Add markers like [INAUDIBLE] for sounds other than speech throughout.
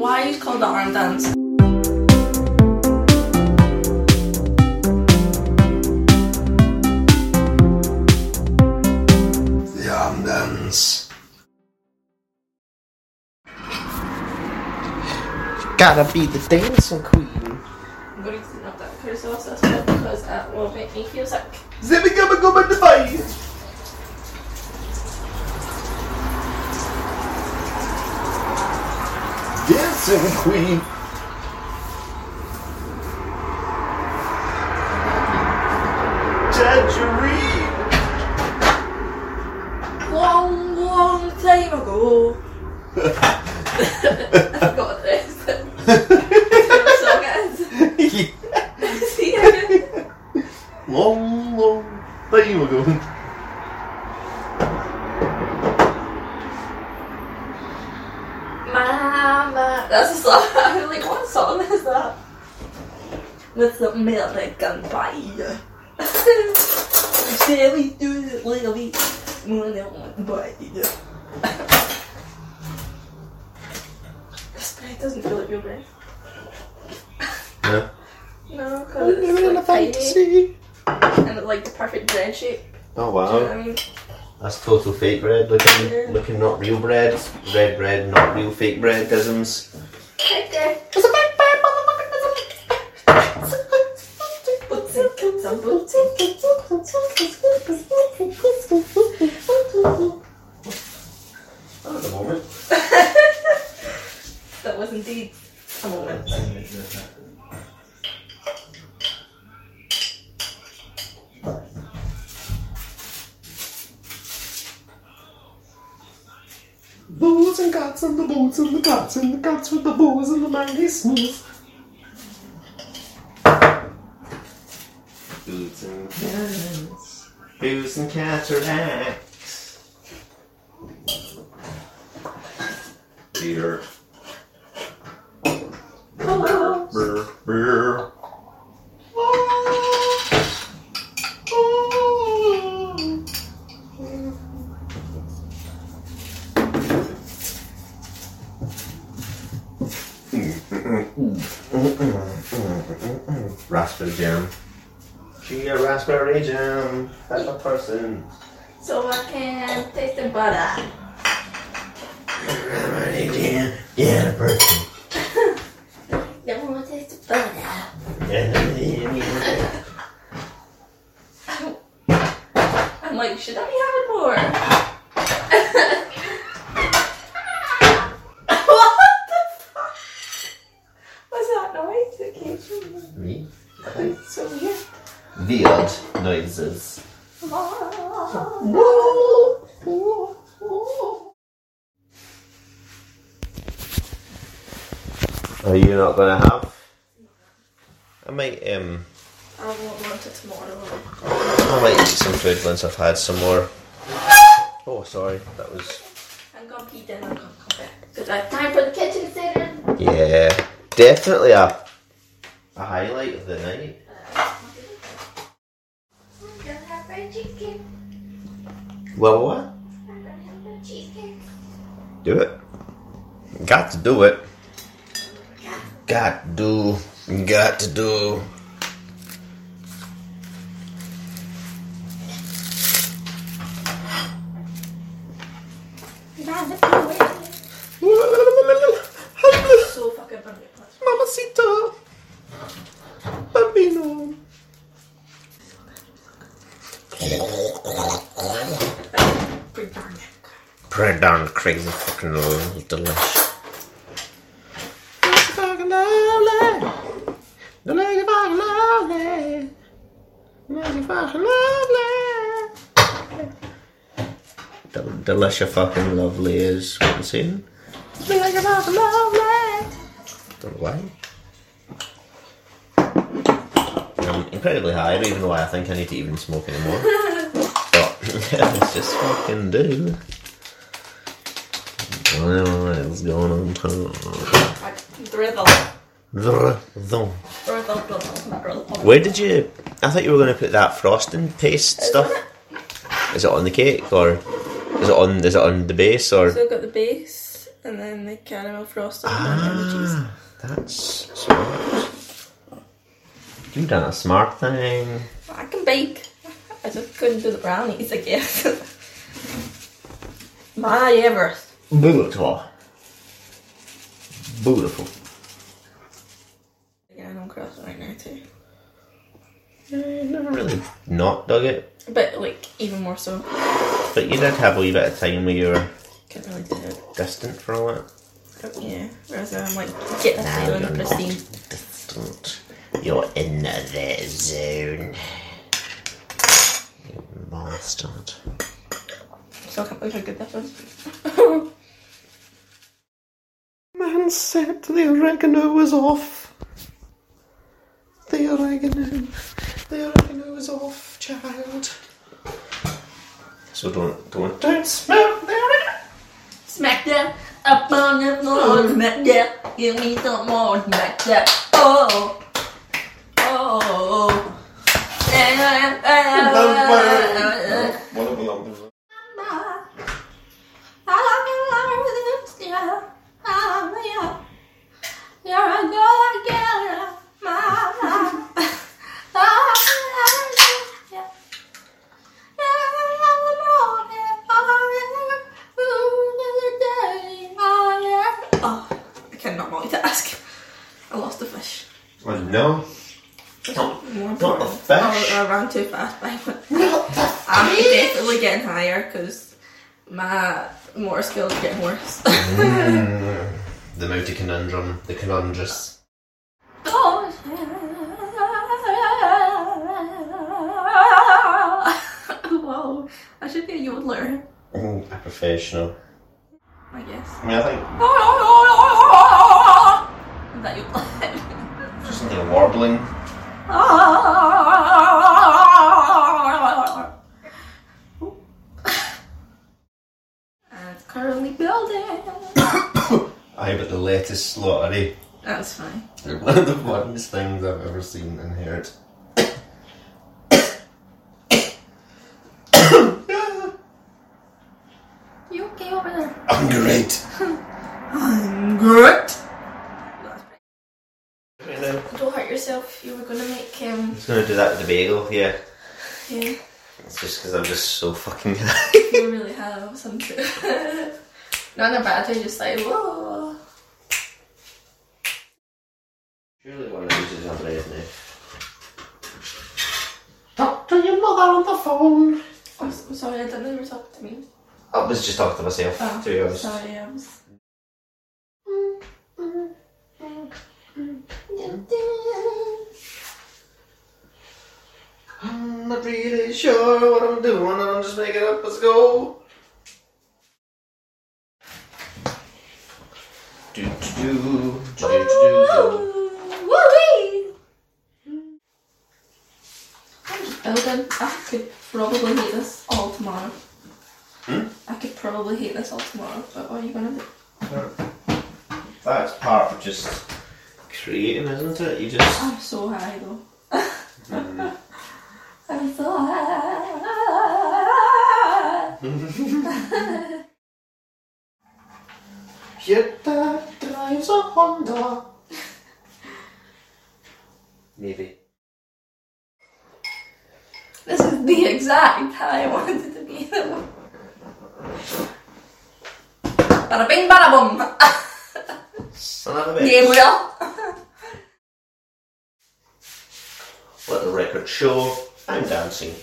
Why is it called the arm dance? The arm dance. Gotta be the dancing queen. I'm going to clean up that carousel system because it will make me feel sick. Zippy gubba gubba divide. Dancing queen. Tangerine. [LAUGHS] Long, long time ago. I got this. [LAUGHS] What song it is? See long, long time ago. That's a song. [LAUGHS] I'm like, what song is that? With the American pie. Sherry do it little bit. More than one bite. This bread doesn't feel like real bread. Yeah. No, because it's like tiny and it's like the perfect bread shape. Oh Do you know what wow. I mean? That's total fake bread looking, Yeah. looking not real bread. Red bread, not real fake bread isms. Okay. It's Bows and cats and the boots and the cats and the cats with the bows and the mangy smooth. Boots and cats. Boots and cataracts. Beer. Jam. She a raspberry jam. That's a person. So I can taste the butter. Raspberry jam. Yeah, a person. Don't want to taste the butter. Are you not gonna have? I might um I won't want it tomorrow. I might eat some food once I've had some more. Oh sorry, that was I'm gonna pee then I'm gonna come back. Because I have time for the kitchen sitter. Yeah. Definitely a a highlight of the night. I'm gonna have fried chicken. Well what? I'm gonna have fried chicken. Do it. Got to do it. Got to do. Got to do. So fucking funny. Mamacita. Bambino. Pretty darn it. Pretty darn crazy fucking delish. Fucking lovely. The lady fucking lovely. Fucking lovely. Del- Delicious fucking lovely is what I'm saying. The lady fucking lovely. Don't know why. I'm incredibly high, I don't even know why I think I need to even smoke anymore. [LAUGHS] but [LAUGHS] let's just fucking do. What's going on? Drizzle. Drizzle. Drizzle, drizzle, drizzle. Where did you? I thought you were going to put that frosting paste stuff. Is it on the cake or is it on? Is it on the base or? So I've got the base, and then the caramel frosting and the cheese. Ah, that's smart. You've done a smart thing. I can bake. I just couldn't do the brownies, I guess. [LAUGHS] My Everest. Beautiful. Beautiful. Yeah, I'm crossing right now too. I never really not dug it, But like even more so. but you did have a wee bit of time where you were Can't really do it. distant for a while. But yeah. Whereas I'm like getting the island you're pristine. not distant. You're in the zone. You bastard. I can't believe how good that was. [LAUGHS] Man said the oregano was off. The oregano. The oregano is off, child. So don't, don't, don't smell the oregano. Smack that up on the floor, smack that. Give me some more, smack that. Oh, oh. Oh, I cannot multitask. I lost the fish. Oh no. More not important. the fish. Oh, I ran too fast by one. [LAUGHS] I'm definitely getting higher because my motor skills are getting worse. [LAUGHS] Mm. The multi conundrum, the conundrous. [LAUGHS] Whoa, I should be a yodeler, mm, A professional. I guess. I mean, I think Is that yodeler? just something warbling. And it's currently building. Aye, but the lettuce lottery. That's fine. They're one of the funniest things I've ever seen and heard. You okay over there? I'm great. [LAUGHS] I'm great. Don't hurt yourself. You were gonna make um I'm just gonna do that with the bagel, yeah. yeah. It's just because I'm just so fucking [LAUGHS] You really have something. [LAUGHS] Not in a bad way, just like whoa. Surely one of these is on bread now. Talk to your mother on the phone. Oh, s- sorry, I didn't know you were talking to me. I was just talking to myself, Oh, to be honest. Sorry, I was. I'm not really sure what I'm doing, I'm just making up as go. Do do do do do do do. Woo-wee! I'm just building. I could probably hate this all tomorrow. Hmm? I could probably hate this all tomorrow, but what are you gonna do? That's part of just creating, isn't it? You just. I'm so high though. Mm. I'm so high. [LAUGHS] Your dad drives a Honda. [LAUGHS] Maybe. This is the exact how I wanted it to be. Bada bing, bada boom. Son of a bitch. Gabriel. Let the record show I'm dancing.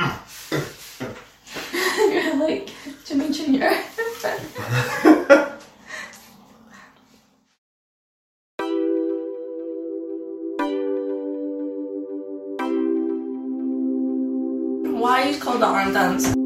[LAUGHS] You're like Jimmy Jr. [LAUGHS] Why is called the arm dance?